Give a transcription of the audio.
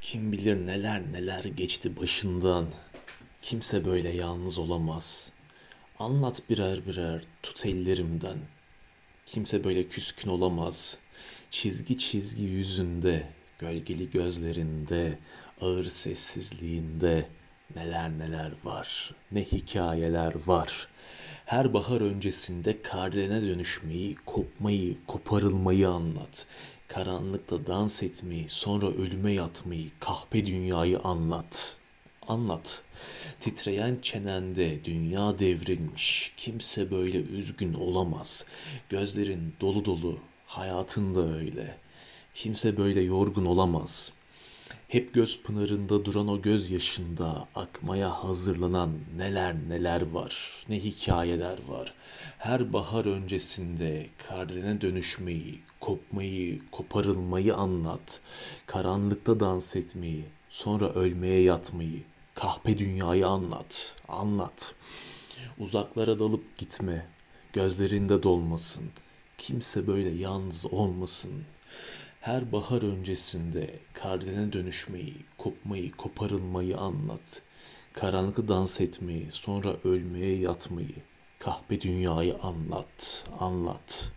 Kim bilir neler neler geçti başından. Kimse böyle yalnız olamaz. Anlat birer birer, tut ellerimden. Kimse böyle küskün olamaz. Çizgi çizgi yüzünde, gölgeli gözlerinde, ağır sessizliğinde neler neler var, ne hikayeler var. Her bahar öncesinde kardene dönüşmeyi, kopmayı, koparılmayı anlat. Karanlıkta dans etmeyi, sonra ölüme yatmayı, kahpe dünyayı anlat. Anlat. Titreyen çenende dünya devrilmiş. Kimse böyle üzgün olamaz. Gözlerin dolu dolu. Hayatın da öyle. Kimse böyle yorgun olamaz. Hep göz pınarında duran o göz yaşında akmaya hazırlanan neler neler var, ne hikayeler var. Her bahar öncesinde kardene dönüşmeyi, kopmayı, koparılmayı anlat. Karanlıkta dans etmeyi, sonra ölmeye yatmayı, kahpe dünyayı anlat, anlat. Uzaklara dalıp gitme, gözlerinde dolmasın. Kimse böyle yalnız olmasın. Her bahar öncesinde kardene dönüşmeyi, kopmayı, koparılmayı anlat. Karanlıkta dans etmeyi, sonra ölmeye yatmayı, kahpe dünyayı anlat, anlat.